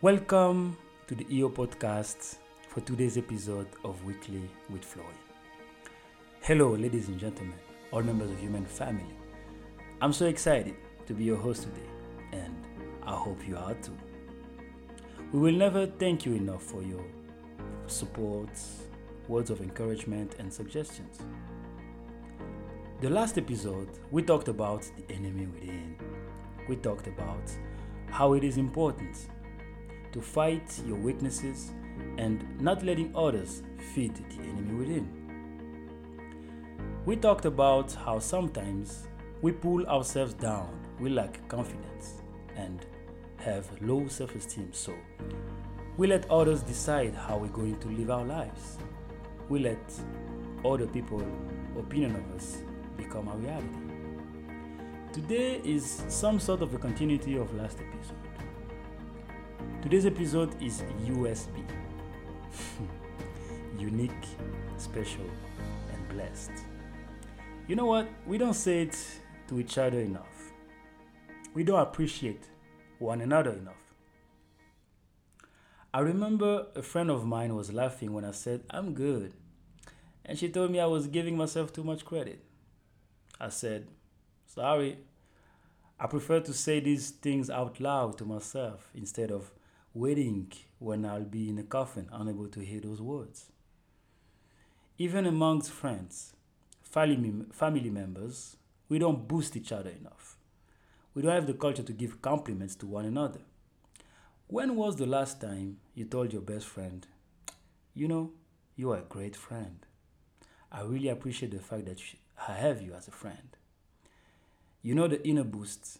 Welcome to the EO podcast for today's episode of Weekly with Florian. Hello, ladies and gentlemen, all members of human family. I'm so excited to be your host today, and I hope you are too. We will never thank you enough for your support, words of encouragement, and suggestions. The last episode, we talked about the enemy within. We talked about how it is important to fight your weaknesses and not letting others feed the enemy within. We talked about how sometimes we pull ourselves down, we lack confidence, and have low self esteem, so we let others decide how we're going to live our lives. We let other people's opinion of us become our reality. Today is some sort of a continuity of last episode. Today's episode is USB unique, special, and blessed. You know what? We don't say it to each other enough. We don't appreciate one another enough. I remember a friend of mine was laughing when I said, I'm good. And she told me I was giving myself too much credit. I said, Sorry. I prefer to say these things out loud to myself instead of waiting when I'll be in a coffin, unable to hear those words. Even amongst friends, family, family members, we don't boost each other enough. We don't have the culture to give compliments to one another. When was the last time you told your best friend, you know, you are a great friend? I really appreciate the fact that I have you as a friend. You know, the inner boost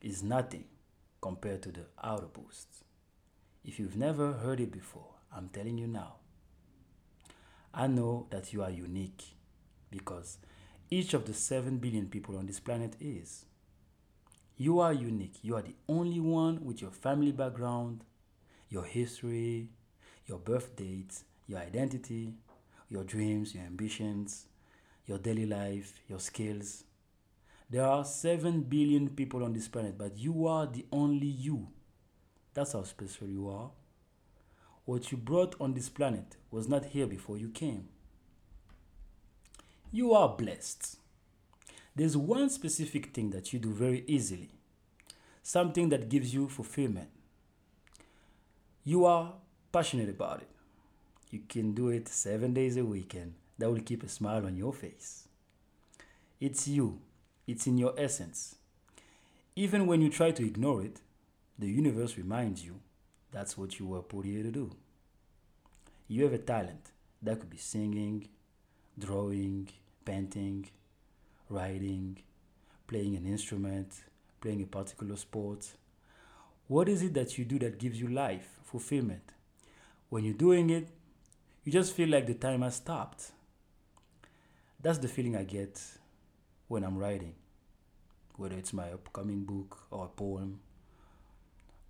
is nothing compared to the outer boost. If you've never heard it before, I'm telling you now. I know that you are unique because each of the 7 billion people on this planet is. You are unique. You are the only one with your family background, your history, your birth date, your identity, your dreams, your ambitions, your daily life, your skills. There are 7 billion people on this planet, but you are the only you. That's how special you are. What you brought on this planet was not here before you came. You are blessed. There's one specific thing that you do very easily, something that gives you fulfillment. You are passionate about it. You can do it seven days a week, and that will keep a smile on your face. It's you, it's in your essence. Even when you try to ignore it, the universe reminds you that's what you were put here to do. You have a talent that could be singing, drawing, painting, writing, playing an instrument, playing a particular sport. What is it that you do that gives you life, fulfillment? When you're doing it, you just feel like the time has stopped. That's the feeling I get when I'm writing, whether it's my upcoming book or a poem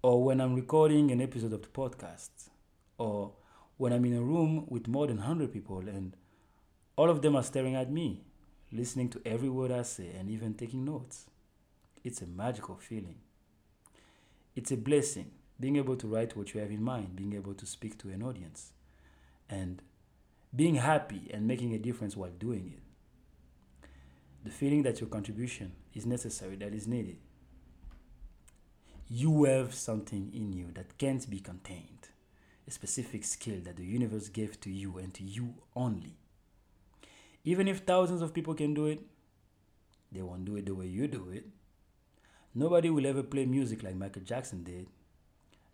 or when I'm recording an episode of the podcast, or when I'm in a room with more than 100 people and all of them are staring at me, listening to every word I say and even taking notes. It's a magical feeling. It's a blessing being able to write what you have in mind, being able to speak to an audience, and being happy and making a difference while doing it. The feeling that your contribution is necessary, that is needed you have something in you that can't be contained, a specific skill that the universe gave to you and to you only. Even if thousands of people can do it, they won't do it the way you do it. Nobody will ever play music like Michael Jackson did.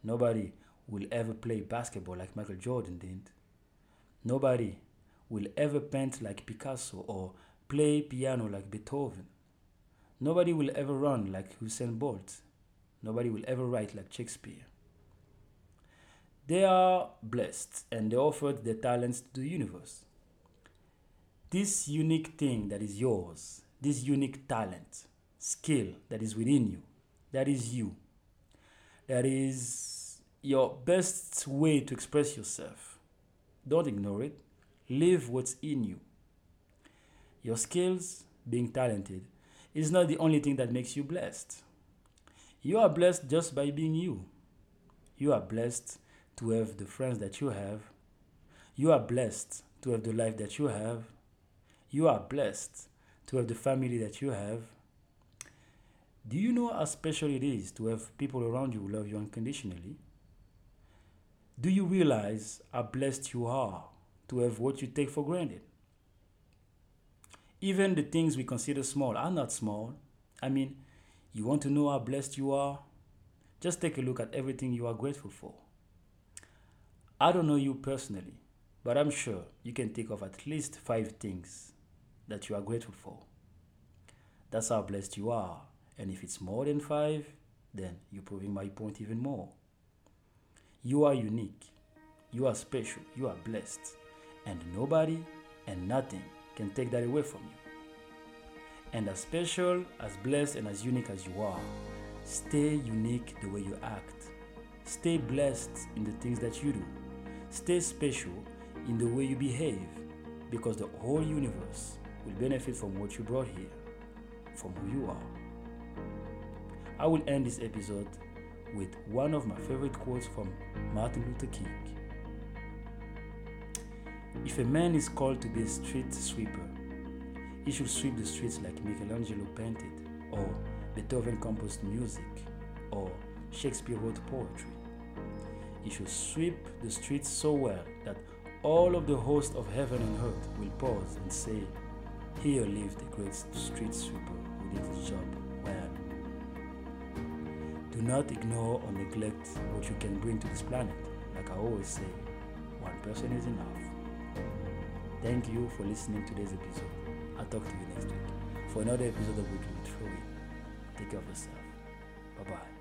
Nobody will ever play basketball like Michael Jordan did. Nobody will ever paint like Picasso or play piano like Beethoven. Nobody will ever run like Usain Bolt Nobody will ever write like Shakespeare. They are blessed and they offered their talents to the universe. This unique thing that is yours, this unique talent, skill that is within you, that is you, that is your best way to express yourself. Don't ignore it. Live what's in you. Your skills, being talented, is not the only thing that makes you blessed. You are blessed just by being you. You are blessed to have the friends that you have. You are blessed to have the life that you have. You are blessed to have the family that you have. Do you know how special it is to have people around you who love you unconditionally? Do you realize how blessed you are to have what you take for granted? Even the things we consider small are not small. I mean, you want to know how blessed you are? Just take a look at everything you are grateful for. I don't know you personally, but I'm sure you can think of at least five things that you are grateful for. That's how blessed you are. And if it's more than five, then you're proving my point even more. You are unique. You are special. You are blessed. And nobody and nothing can take that away from you. And as special, as blessed, and as unique as you are, stay unique the way you act. Stay blessed in the things that you do. Stay special in the way you behave because the whole universe will benefit from what you brought here, from who you are. I will end this episode with one of my favorite quotes from Martin Luther King. If a man is called to be a street sweeper, he should sweep the streets like Michelangelo painted, or Beethoven composed music, or Shakespeare wrote poetry. He should sweep the streets so well that all of the host of heaven and earth will pause and say, Here lives the great street sweeper who did his job well. Do not ignore or neglect what you can bring to this planet. Like I always say, one person is enough. Thank you for listening to today's episode. I'll talk to you next week for another episode of Weekly with Florian. Take care of yourself. Bye bye.